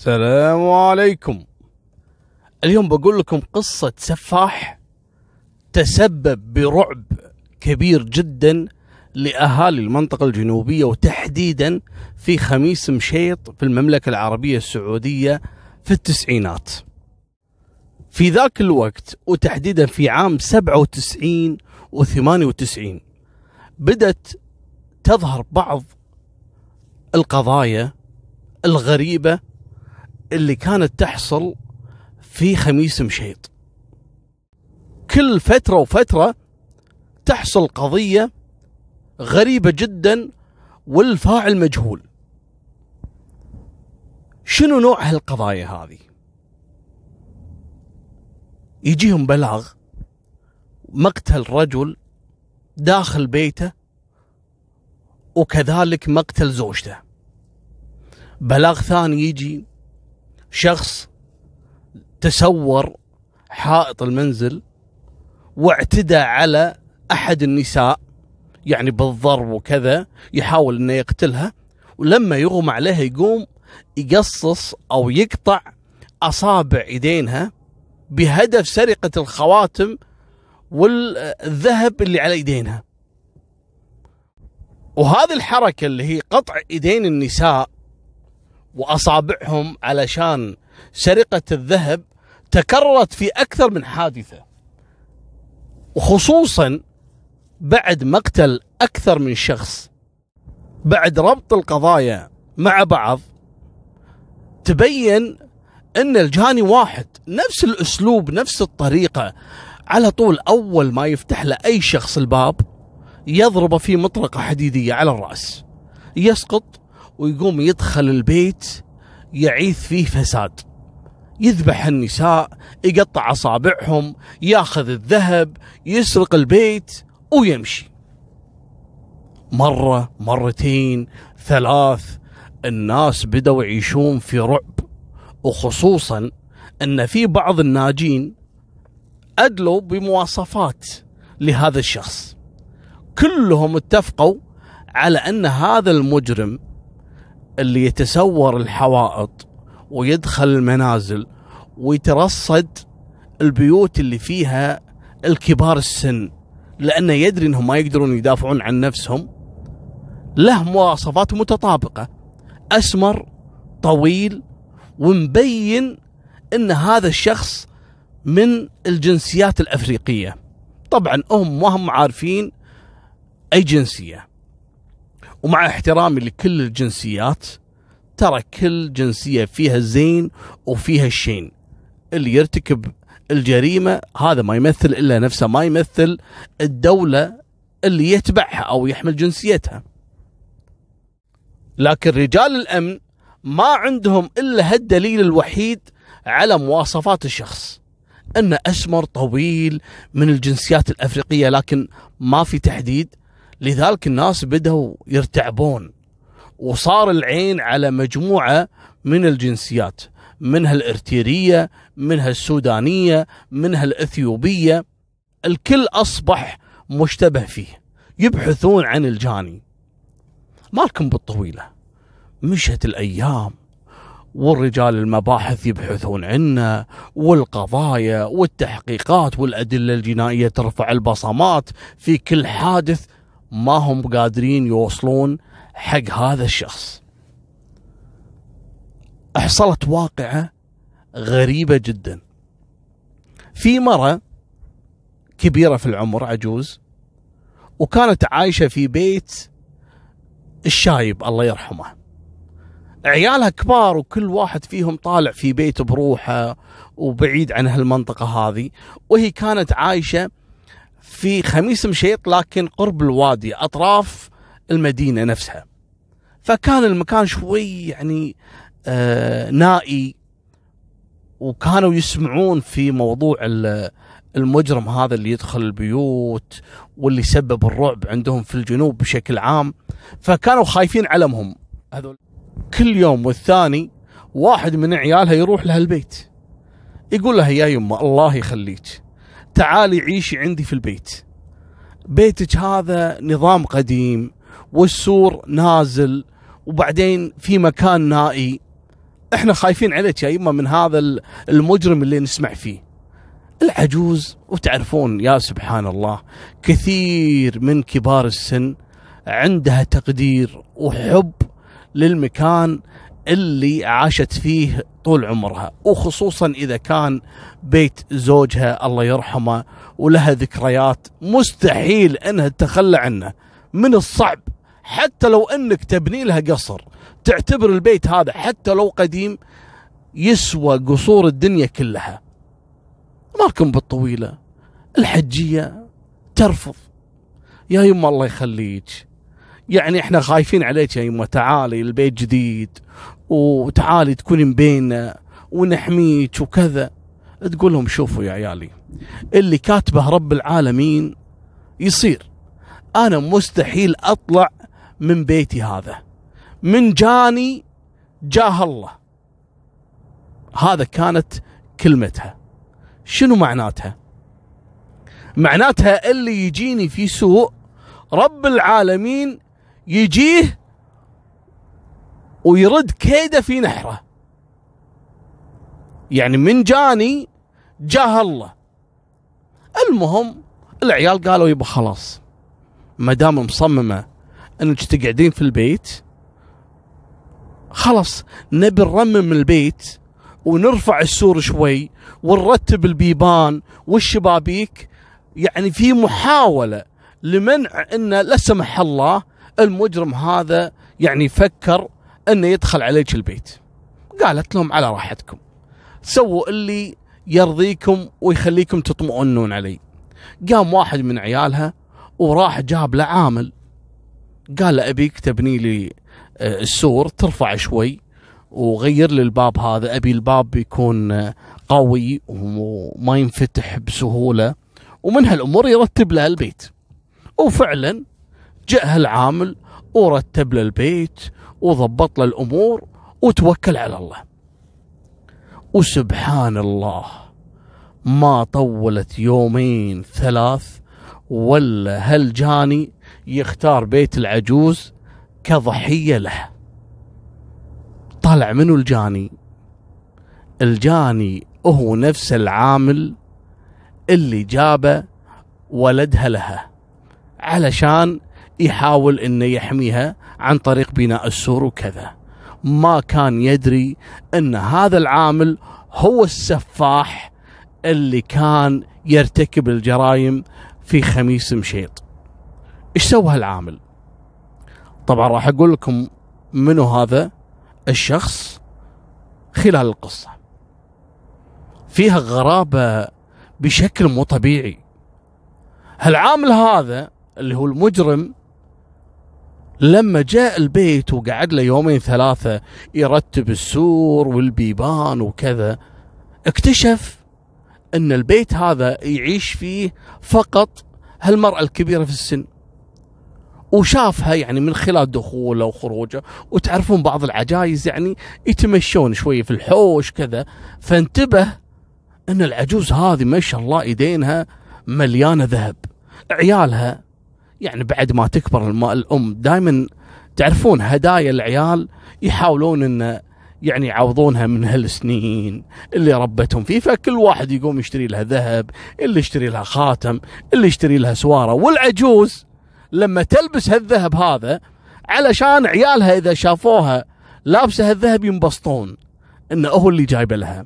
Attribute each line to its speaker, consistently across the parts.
Speaker 1: السلام عليكم. اليوم بقول لكم قصة سفاح تسبب برعب كبير جدا لأهالي المنطقة الجنوبية وتحديدا في خميس مشيط في المملكة العربية السعودية في التسعينات. في ذاك الوقت وتحديدا في عام 97 و 98 بدت تظهر بعض القضايا الغريبة اللي كانت تحصل في خميس مشيط. كل فترة وفترة تحصل قضية غريبة جدا والفاعل مجهول. شنو نوع هالقضايا هذه؟ يجيهم بلاغ مقتل رجل داخل بيته وكذلك مقتل زوجته. بلاغ ثاني يجي شخص تسور حائط المنزل واعتدى على أحد النساء يعني بالضرب وكذا يحاول إنه يقتلها ولما يغمى عليها يقوم يقصص أو يقطع أصابع إيدينها بهدف سرقة الخواتم والذهب اللي على إيدينها. وهذه الحركة اللي هي قطع إيدين النساء وأصابعهم علشان سرقة الذهب تكررت في أكثر من حادثة. وخصوصا بعد مقتل أكثر من شخص. بعد ربط القضايا مع بعض تبين إن الجاني واحد نفس الأسلوب نفس الطريقة على طول أول ما يفتح له اي شخص الباب يضربه في مطرقة حديدية على الرأس. يسقط ويقوم يدخل البيت يعيث فيه فساد. يذبح النساء يقطع أصابعهم يأخذ الذهب يسرق البيت ويمشي. مرة مرتين ثلاث الناس بدأوا يعيشون في رعب. وخصوصا أن في بعض الناجين أدلوا بمواصفات لهذا الشخص. كلهم اتفقوا على أن هذا المجرم اللي يتسور الحوائط ويدخل المنازل ويترصد البيوت اللي فيها الكبار السن لأنه يدري إنهم ما يقدرون يدافعون عن نفسهم. له مواصفات متطابقة. أسمر طويل ومبين إن هذا الشخص من الجنسيات الأفريقية. طبعا هم ما هم عارفين أي جنسية. ومع احترامي لكل الجنسيات ترى كل جنسية فيها الزين وفيها الشين اللي يرتكب الجريمة هذا ما يمثل إلا نفسه ما يمثل الدولة اللي يتبعها أو يحمل جنسيتها. لكن رجال الأمن ما عندهم إلا هالدليل الوحيد على مواصفات الشخص إنه أسمر طويل من الجنسيات الأفريقية لكن ما في تحديد لذلك الناس بدأوا يرتعبون وصار العين على مجموعة من الجنسيات منها الارتيرية منها السودانية منها الأثيوبية. الكل أصبح مشتبه فيه يبحثون عن الجاني. مالكم بالطويلة مشت الأيام والرجال المباحث يبحثون عنه والقضايا والتحقيقات والأدلة الجنائية ترفع البصمات في كل حادث ما هم قادرين يوصلون حق هذا الشخص. حصلت واقعة غريبة جدا. في مرة كبيرة في العمر عجوز وكانت عايشة في بيت الشايب الله يرحمه. عيالها كبار وكل واحد فيهم طالع في بيت بروحه وبعيد عن هالمنطقة هذه. وهي كانت عايشة في خميس مشيط لكن قرب الوادي أطراف المدينة نفسها. فكان المكان شوي يعني آه نائي وكانوا يسمعون في موضوع المجرم هذا اللي يدخل البيوت واللي سبب الرعب عندهم في الجنوب بشكل عام. فكانوا خايفين علمهم. هذول كل يوم والثاني واحد من عيالها يروح لها البيت. يقول لها يا يمه الله يخليك. تعالي عيشي عندي في البيت. بيتك هذا نظام قديم والسور نازل وبعدين في مكان نائي. إحنا خايفين عليك يا يمه من هذا المجرم اللي نسمع فيه. العجوز وتعرفون يا سبحان الله كثير من كبار السن عندها تقدير وحب للمكان اللي عاشت فيه طول عمرها وخصوصا إذا كان بيت زوجها الله يرحمه ولها ذكريات مستحيل إنها تتخلى عنه من الصعب حتى لو إنك تبني لها قصر تعتبر البيت هذا حتى لو قديم يسوى قصور الدنيا كلها. مالكم بالطويلة الحجية ترفض. يا يما الله يخليك. يعني إحنا خايفين عليك يا يما تعالي البيت جديد. وتعالي تكوني بيننا ونحميك وكذا. تقول لهم شوفوا يا عيالي اللي كاتبه رب العالمين يصير. أنا مستحيل أطلع من بيتي هذا. من جاني جاه الله. هذا كانت كلمتها. شنو معناتها؟ معناتها اللي يجيني في سوء رب العالمين يجيه ويرد كيده في نحره. يعني من جاني جاه الله. المهم العيال قالوا يبا خلاص ما دام مصممة إنك تقعدين في البيت خلاص نبي نرمم البيت ونرفع السور شوي ونرتب البيبان والشبابيك. يعني في محاولة لمنع إن لا سمح الله المجرم هذا يعني فكر انه يدخل عليك البيت. قالت لهم على راحتكم. سووا اللي يرضيكم ويخليكم تطمئنون علي. قام واحد من عيالها وراح جاب له عامل. قال له أبيك تبني لي آه، السور ترفع شوي وغير لي الباب هذا. أبي الباب يكون آه، قوي وما ينفتح بسهولة ومن هالأمور يرتب له البيت. وفعلا جاء هالعامل ورتب له البيت وضبط له الأمور وتوكل على الله. وسبحان الله ما طولت يومين ثلاث ولا هالجاني يختار بيت العجوز كضحية له. طلع منو الجاني؟ الجاني هو نفس العامل اللي جابه ولدها لها علشان يحاول إنه يحميها عن طريق بناء السور وكذا. ما كان يدري إن هذا العامل هو السفاح اللي كان يرتكب الجرائم في خميس مشيط. إيش سوى هالعامل؟ طبعا راح أقول لكم منو هذا الشخص خلال القصة. فيها غرابة بشكل مو طبيعي. هالعامل هذا اللي هو المجرم لما جاء البيت وقعد له يومين ثلاثة يرتب السور والبيبان وكذا اكتشف إن البيت هذا يعيش فيه فقط هالمرأة الكبيرة في السن. وشافها يعني من خلال دخوله وخروجه وتعرفون بعض العجايز يعني يتمشون شوي في الحوش كذا فانتبه إن العجوز هذه ما شاء الله إيدينها مليانة ذهب عيالها يعني بعد ما تكبر الأم دائما تعرفون هدايا العيال يحاولون إن يعني يعوضونها من هالسنين اللي ربتهم فيه. فكل واحد يقوم يشتري لها ذهب اللي يشتري لها خاتم اللي يشتري لها سوارة. والعجوز لما تلبس هالذهب هذا علشان عيالها إذا شافوها لابسة هالذهب ينبسطون إنه هو اللي جايبه لها.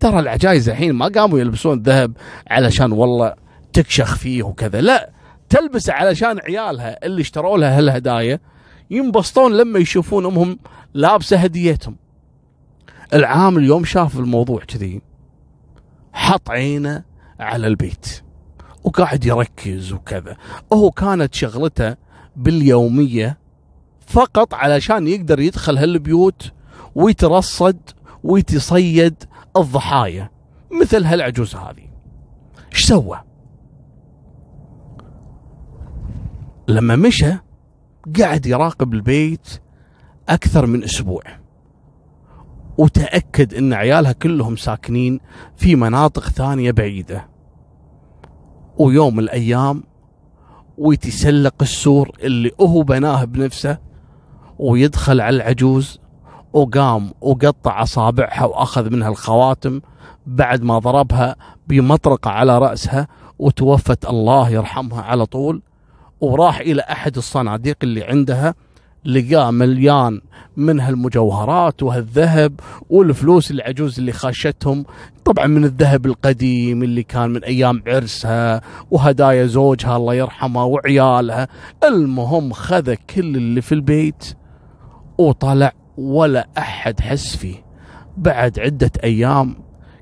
Speaker 1: ترى العجايز الحين ما قاموا يلبسون ذهب علشان والله تكشخ فيه وكذا. لا تلبس علشان عيالها اللي اشتروا لها هالهدايا ينبسطون لما يشوفون أمهم لابسة هديتهم. العامل يوم شاف الموضوع كذي. حط عينه على البيت وقاعد يركز وكذا. هو كانت شغلته باليومية فقط علشان يقدر يدخل هالبيوت ويترصد ويتصيد الضحايا مثل هالعجوز هذه. إيش سوى؟ لما مشى قاعد يراقب البيت أكثر من أسبوع وتأكد إن عيالها كلهم ساكنين في مناطق ثانية بعيدة. ويوم من الأيام ويتسلق السور اللي هو بناه بنفسه ويدخل على العجوز وقام وقطع أصابعها وأخذ منها الخواتم بعد ما ضربها بمطرقة على رأسها وتوفت الله يرحمها على طول. وراح إلى أحد الصناديق اللي عندها لقاه مليان من هالمجوهرات وهالذهب والفلوس العجوز اللي خاشتهم. طبعا من الذهب القديم اللي كان من أيام عرسها وهدايا زوجها الله يرحمه وعيالها. المهم خذ كل اللي في البيت وطلع ولا أحد حس فيه. بعد عدة أيام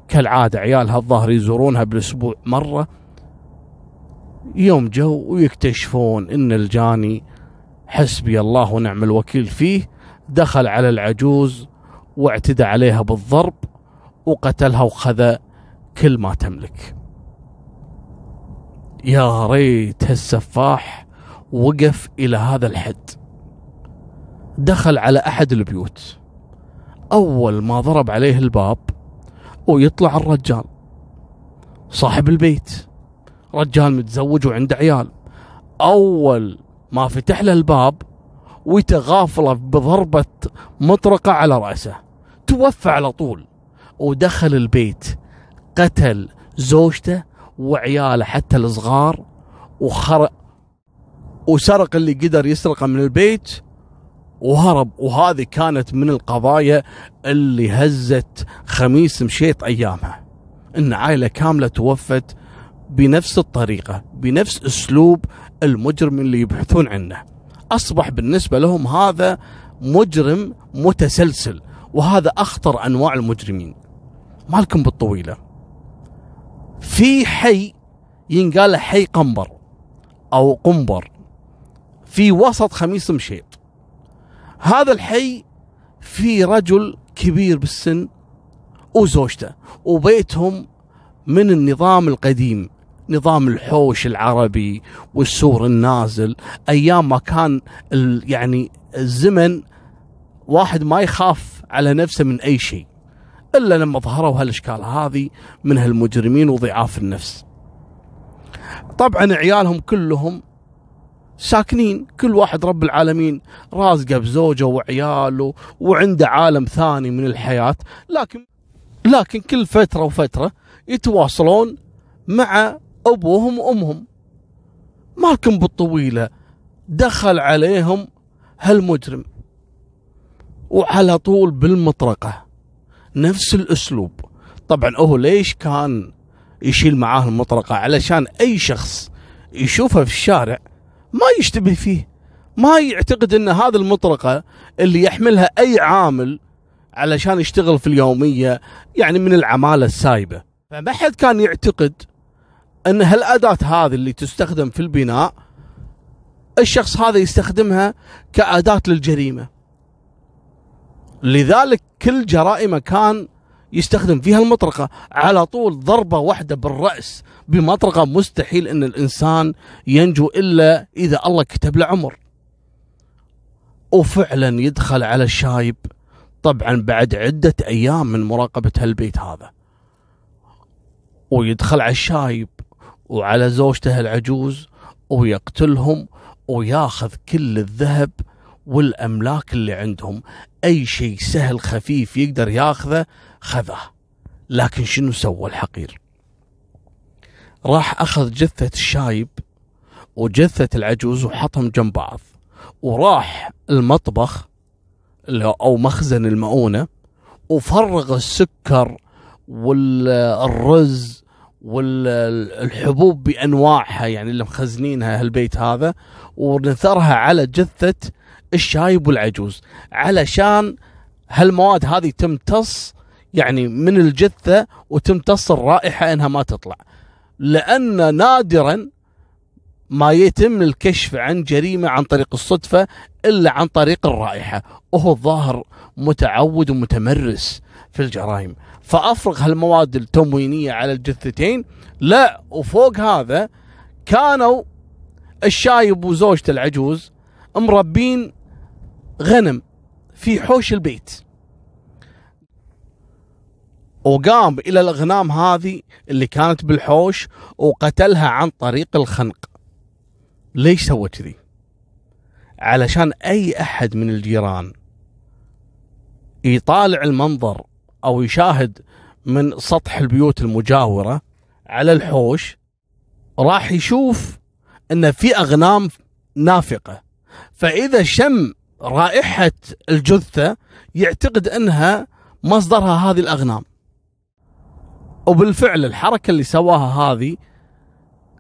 Speaker 1: كالعادة عيالها الظاهر يزورونها بالأسبوع مرة يوم جو ويكتشفون إن الجاني حسبي الله ونعم الوكيل فيه دخل على العجوز واعتدى عليها بالضرب وقتلها وخذ كل ما تملك. يا ريت هالسفاح وقف إلى هذا الحد. دخل على أحد البيوت. أول ما ضرب عليه الباب ويطلع الرجال. صاحب البيت. رجال متزوج وعنده عيال. أول ما فتح له الباب ويتغافله بضربة مطرقة على رأسه. توفى على طول. ودخل البيت. قتل زوجته وعياله حتى الصغار. وخرق وسرق اللي قدر يسرقه من البيت. وهرب. وهذه كانت من القضايا اللي هزت خميس مشيط أيامها. إن عائلة كاملة توفت بنفس الطريقة بنفس أسلوب المجرم اللي يبحثون عنه. أصبح بالنسبة لهم هذا مجرم متسلسل وهذا أخطر أنواع المجرمين. مالكم بالطويلة. في حي ينقال حي قنبر أو قنبر. في وسط خميس مشيط. هذا الحي في رجل كبير بالسن وزوجته وبيتهم من النظام القديم. نظام الحوش العربي والسور النازل أيام ما كان يعني الزمن واحد ما يخاف على نفسه من أي شيء إلا لما ظهروا هالأشكال هذه من هالمجرمين وضعاف النفس. طبعا عيالهم كلهم ساكنين كل واحد رب العالمين رازقه بزوجه وعياله وعنده عالم ثاني من الحياة لكن لكن كل فترة وفترة يتواصلون مع أبوهم وأمهم. مالكم بالطويلة دخل عليهم هالمجرم. وعلى طول بالمطرقة. نفس الأسلوب. طبعا هو ليش كان يشيل معاه المطرقة؟ علشان أي شخص يشوفه في الشارع ما يشتبه فيه. ما يعتقد إن هذا المطرقة اللي يحملها أي عامل علشان يشتغل في اليومية يعني من العمالة السايبة. فما حد كان يعتقد أن هالأداة هذه اللي تستخدم في البناء الشخص هذا يستخدمها كأداة للجريمة. لذلك كل جرائمه كان يستخدم فيها المطرقة. على طول ضربة واحدة بالرأس بمطرقة مستحيل أن الإنسان ينجو إلا إذا الله كتب له عمر. وفعلا يدخل على الشايب طبعا بعد عدة أيام من مراقبة هالبيت هذا. ويدخل على الشايب. وعلى زوجته العجوز ويقتلهم وياخذ كل الذهب والأملاك اللي عندهم. أي شيء سهل خفيف يقدر ياخذه خذه. لكن شنو سوى الحقير؟ راح أخذ جثة الشايب وجثة العجوز وحطهم جنب بعض. وراح المطبخ أو مخزن المؤونة وفرغ السكر والرز والحبوب بأنواعها يعني اللي مخزنينها هالبيت هذا ونثرها على جثة الشايب والعجوز علشان هالمواد هذه تمتص يعني من الجثة وتمتص الرائحة إنها ما تطلع. لأن نادرا ما يتم الكشف عن جريمة عن طريق الصدفة إلا عن طريق الرائحة وهو الظاهر متعود ومتمرس في الجرائم. فأفرغ هالمواد التموينية على الجثتين. لا وفوق هذا كانوا الشايب وزوجته العجوز مربين غنم في حوش البيت. وقام إلى الأغنام هذه اللي كانت بالحوش وقتلها عن طريق الخنق. ليش سوى كذي؟ علشان أي أحد من الجيران يطالع المنظر أو يشاهد من سطح البيوت المجاورة على الحوش راح يشوف إن في أغنام نافقة. فإذا شم رائحة الجثة يعتقد إنها مصدرها هذه الأغنام. وبالفعل الحركة اللي سواها هذه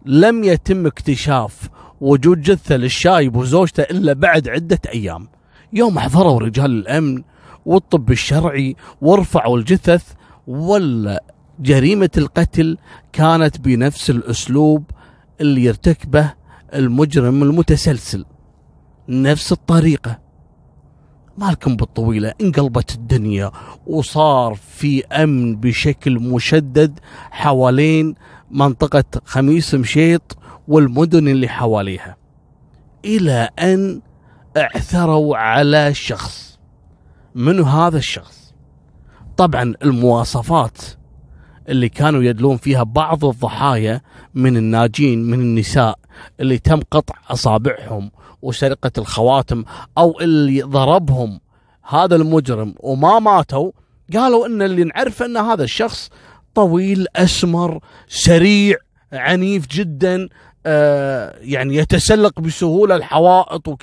Speaker 1: لم يتم اكتشاف وجود جثة للشايب وزوجته إلا بعد عدة أيام. يوم حضروا رجال الأمن والطب الشرعي ورفعوا الجثث ولا جريمة القتل كانت بنفس الأسلوب اللي يرتكبه المجرم المتسلسل. نفس الطريقة. مالكم بالطويلة انقلبت الدنيا وصار في أمن بشكل مشدد حوالين منطقة خميس مشيط والمدن اللي حواليها. إلى أن اعثروا على شخص. منو هذا الشخص؟ طبعا المواصفات اللي كانوا يدلون فيها بعض الضحايا من الناجين من النساء اللي تم قطع أصابعهم وسرقة الخواتم أو اللي ضربهم هذا المجرم وما ماتوا قالوا إن اللي نعرفه إن هذا الشخص طويل أسمر سريع عنيف جدا آه يعني يتسلق بسهولة الحوائط وك...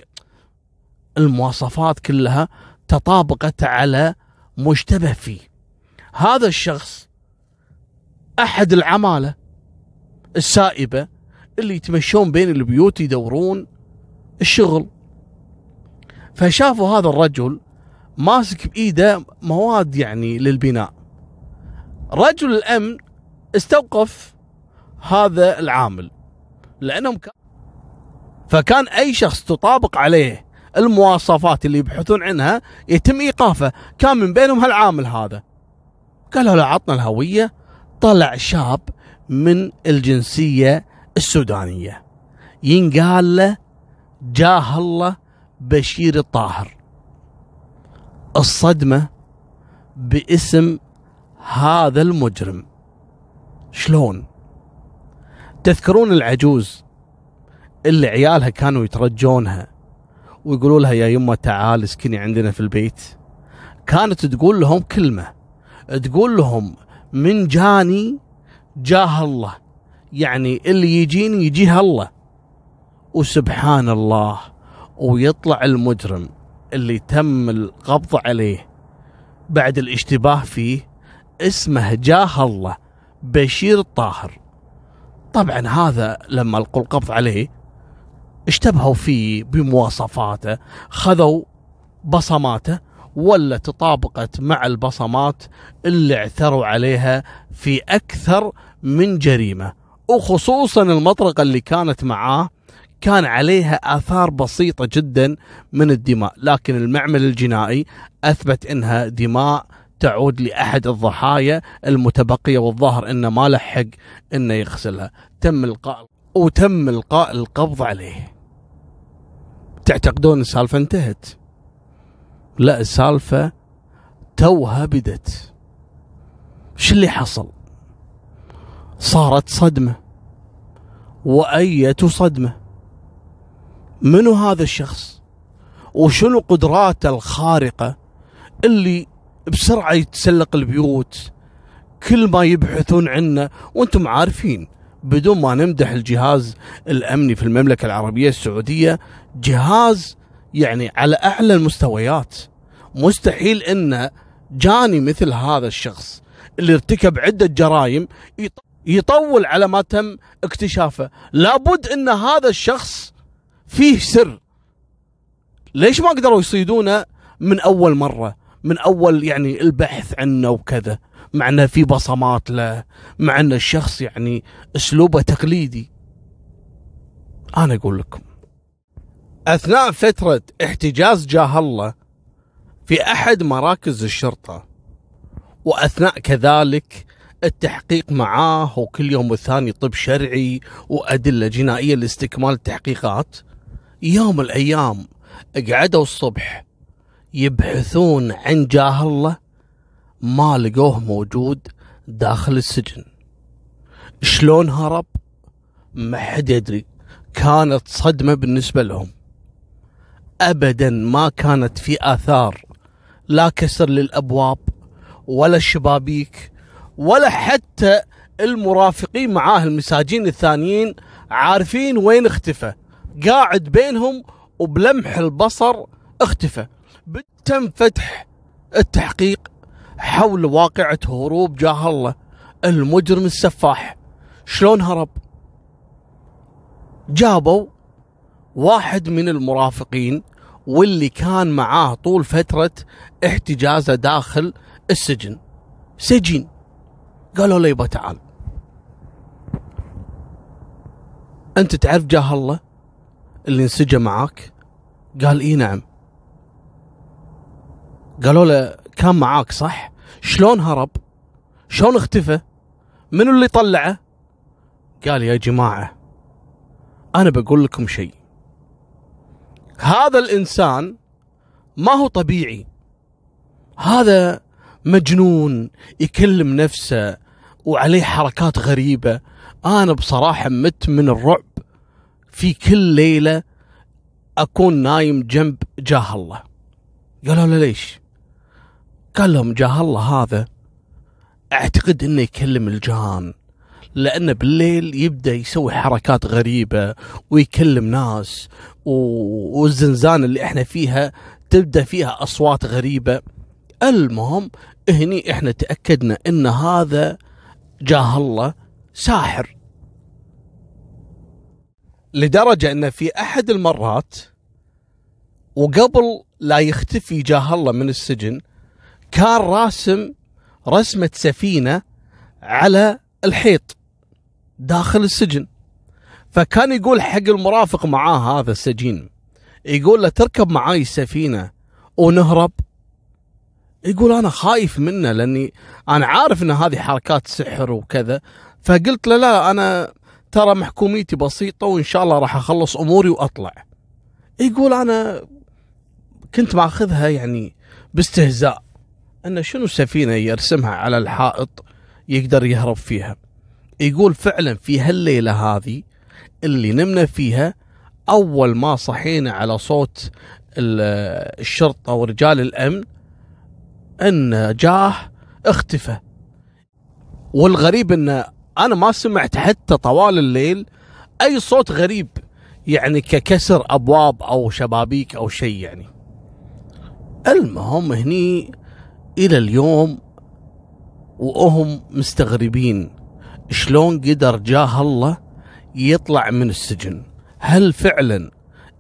Speaker 1: المواصفات كلها تطابقت على مشتبه فيه. هذا الشخص أحد العمالة السائبة اللي يتمشون بين البيوت يدورون الشغل. فشافوا هذا الرجل ماسك بإيده مواد يعني للبناء. رجل الأمن استوقف هذا العامل لأنهم ك... فكان أي شخص تطابق عليه المواصفات اللي يبحثون عنها يتم إيقافه. كان من بينهم هالعامل هذا. قالوا له عطنا الهوية طلع شاب من الجنسية السودانية. ينقال له جاه الله بشير الطاهر. الصدمة باسم هذا المجرم. شلون؟ تذكرون العجوز اللي عيالها كانوا يترجونها. ويقولوا لها يا يمه تعال اسكني عندنا في البيت. كانت تقول لهم كلمة. تقول لهم من جاني جاه الله. يعني اللي يجيني يجيه الله. وسبحان الله. ويطلع المجرم اللي تم القبض عليه. بعد الاشتباه فيه اسمه جاه الله بشير الطاهر طبعا هذا لما القوا القبض عليه اشتبهوا فيه بمواصفاته خذوا بصماته ولا تطابقت مع البصمات اللي اعثروا عليها في أكثر من جريمة. وخصوصا المطرقة اللي كانت معاه كان عليها آثار بسيطة جدا من الدماء. لكن المعمل الجنائي أثبت أنها دماء تعود لأحد الضحايا المتبقية والظاهر أنه ما لحق أنه يغسلها. تم القاء وتم القاء القبض عليه. تعتقدون السالفة انتهت. لا السالفة توها بدت. شو اللي حصل؟ صارت صدمة. وأية صدمة؟ منو هذا الشخص؟ وشنو قدراته الخارقة اللي بسرعة يتسلق البيوت؟ كل ما يبحثون عنه وأنتم عارفين. بدون ما نمدح الجهاز الأمني في المملكة العربية السعودية جهاز يعني على أعلى المستويات. مستحيل إن جاني مثل هذا الشخص اللي ارتكب عدة جرائم يطول على ما تم اكتشافه. لابد إن هذا الشخص فيه سر. ليش ما قدروا يصيدونه من أول مرة؟ من أول يعني البحث عنه وكذا. مع انه في بصمات له مع إن الشخص يعني أسلوبه تقليدي. أنا أقول لكم أثناء فترة احتجاز جاه الله في أحد مراكز الشرطة وأثناء كذلك التحقيق معاه وكل يوم والثاني طب شرعي وأدلة جنائية لاستكمال التحقيقات يوم الأيام قعدوا الصبح يبحثون عن جاه الله ما لقوه موجود داخل السجن. شلون هرب؟ ما حد يدري. كانت صدمة بالنسبة لهم. أبدا ما كانت في آثار. لا كسر للأبواب ولا الشبابيك ولا حتى المرافقين معاه المساجين الثانيين عارفين وين اختفى. قاعد بينهم وبلمح البصر اختفى. تم فتح التحقيق حول واقعة هروب جاه الله. المجرم السفاح. شلون هرب؟ جابوا واحد من المرافقين واللي كان معاه طول فترة احتجازه داخل السجن. سجين قالوا له يبا تعال. أنت تعرف جاه الله؟ اللي انسجن معاك؟ قال إي نعم. قالوا له كان معاك صح؟ شلون هرب؟ شلون اختفى؟ منو اللي طلعه؟ قال يا جماعة أنا بقول لكم شيء. هذا الإنسان ما هو طبيعي. هذا مجنون يكلم نفسه وعليه حركات غريبة. أنا بصراحة مت من الرعب. في كل ليلة أكون نايم جنب جاه الله. قالوا له ليش؟ قال لهم جاه الله هذا أعتقد إنه يكلم الجان لأنه بالليل يبدأ يسوي حركات غريبة ويكلم ناس والزنزانة اللي إحنا فيها تبدأ فيها أصوات غريبة. المهم هني إحنا تأكدنا إن هذا جاه الله ساحر. لدرجة إن في أحد المرات وقبل لا يختفي جاه الله من السجن كان راسم رسمة سفينة على الحيط داخل السجن. فكان يقول حق المرافق معاه هذا السجين يقول له تركب معاي السفينة ونهرب. يقول أنا خايف منه لأني أنا عارف إن هذه حركات سحر وكذا. فقلت له لا أنا ترى محكوميتي بسيطة وإن شاء الله راح أخلص أموري وأطلع. يقول أنا كنت ماخذها يعني باستهزاء. أن شنو سفينة يرسمها على الحائط يقدر يهرب فيها؟ يقول فعلا في هالليلة هذه اللي نمنا فيها أول ما صحينا على صوت الشرطة ورجال الأمن أن جاه اختفى. والغريب أن أنا ما سمعت حتى طوال الليل أي صوت غريب يعني ككسر أبواب أو شبابيك أو شيء يعني. المهم هني إلى اليوم وهم مستغربين شلون قدر جاه الله يطلع من السجن. هل فعلا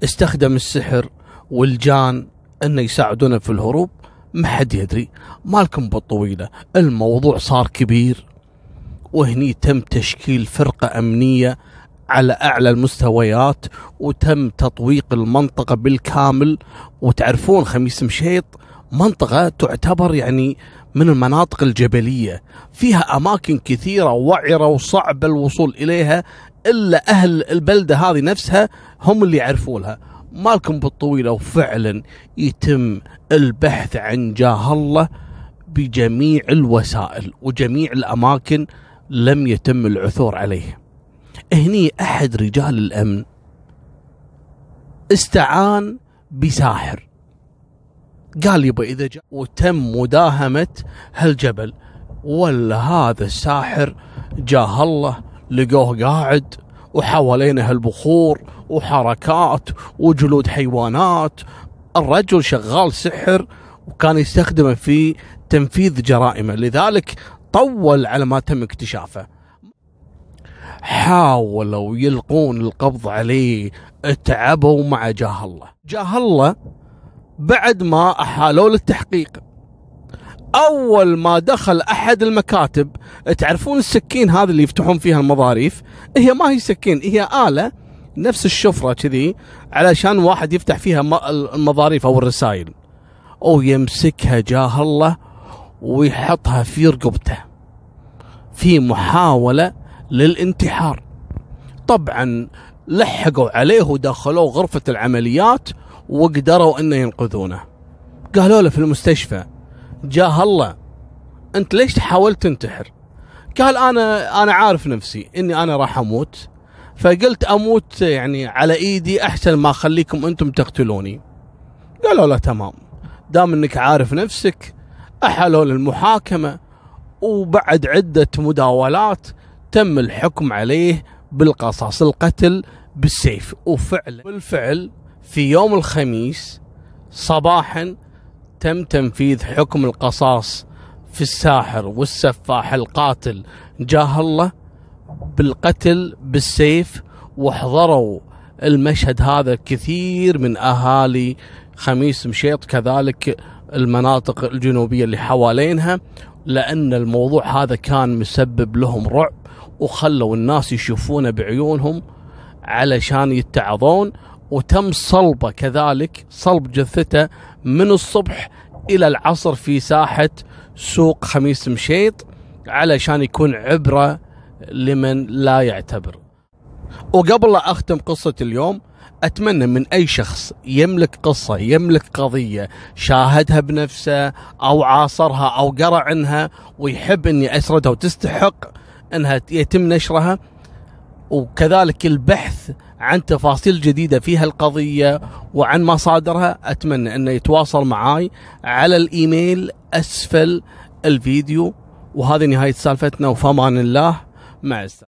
Speaker 1: استخدم السحر والجان انه يساعدونه في الهروب؟ ما حد يدري. مالكم بالطويلة. الموضوع صار كبير. وهني تم تشكيل فرقة أمنية على أعلى المستويات وتم تطويق المنطقة بالكامل. وتعرفون خميس مشيط منطقة تعتبر يعني من المناطق الجبلية فيها أماكن كثيرة وعرة وصعب الوصول إليها إلا أهل البلدة هذه نفسها هم اللي يعرفونها. مالكم بالطويلة وفعلا يتم البحث عن جاه الله بجميع الوسائل وجميع الأماكن لم يتم العثور عليه. هني أحد رجال الأمن استعان بساحر. قال يبا إذا جاء وتم مداهمة هالجبل ولا هذا الساحر جاه الله لقوه قاعد وحوالينه هالبخور وحركات وجلود حيوانات. الرجل شغال سحر وكان يستخدمه في تنفيذ جرائمه لذلك طول على ما تم اكتشافه. حاولوا يلقون القبض عليه تعبوا مع جاه الله. جاه الله بعد ما أحالوه للتحقيق. أول ما دخل أحد المكاتب تعرفون السكين هذه اللي يفتحون فيها المظاريف هي ما هي سكين هي آلة نفس الشفرة كذي علشان واحد يفتح فيها المظاريف أو الرسائل. أو يمسكها جاه الله ويحطها في رقبته. في محاولة للانتحار. طبعا لحقوا عليه ودخلوه غرفة العمليات وقدروا إنه ينقذونه. قالوا له في المستشفى جاه الله أنت ليش تحاول تنتحر؟ قال أنا أنا عارف نفسي إني أنا راح أموت. فقلت أموت يعني على إيدي أحسن ما أخليكم أنتم تقتلوني. قالوا له تمام. دام إنك عارف نفسك احالوا للمحاكمة وبعد عدة مداولات تم الحكم عليه بالقصاص القتل بالسيف. وفعلا بالفعل في يوم الخميس صباحا تم تنفيذ حكم القصاص في الساحر والسفاح القاتل. جاه الله بالقتل بالسيف وحضروا المشهد هذا كثير من أهالي خميس مشيط كذلك المناطق الجنوبية اللي حوالينها لأن الموضوع هذا كان مسبب لهم رعب وخلوا الناس يشوفونه بعيونهم علشان يتعظون. وتم صلبه كذلك صلب جثته من الصبح إلى العصر في ساحة سوق خميس مشيط علشان يكون عبرة لمن لا يعتبر. وقبل لا أختم قصة اليوم أتمنى من أي شخص يملك قصة يملك قضية شاهدها بنفسه أو عاصرها أو قرأ عنها ويحب إني أسردها وتستحق إنها يتم نشرها وكذلك البحث عن تفاصيل جديدة في هالقضية وعن مصادرها أتمنى انه يتواصل معاي على الإيميل أسفل الفيديو. وهذه نهاية سالفتنا وفمان الله مع السلامة.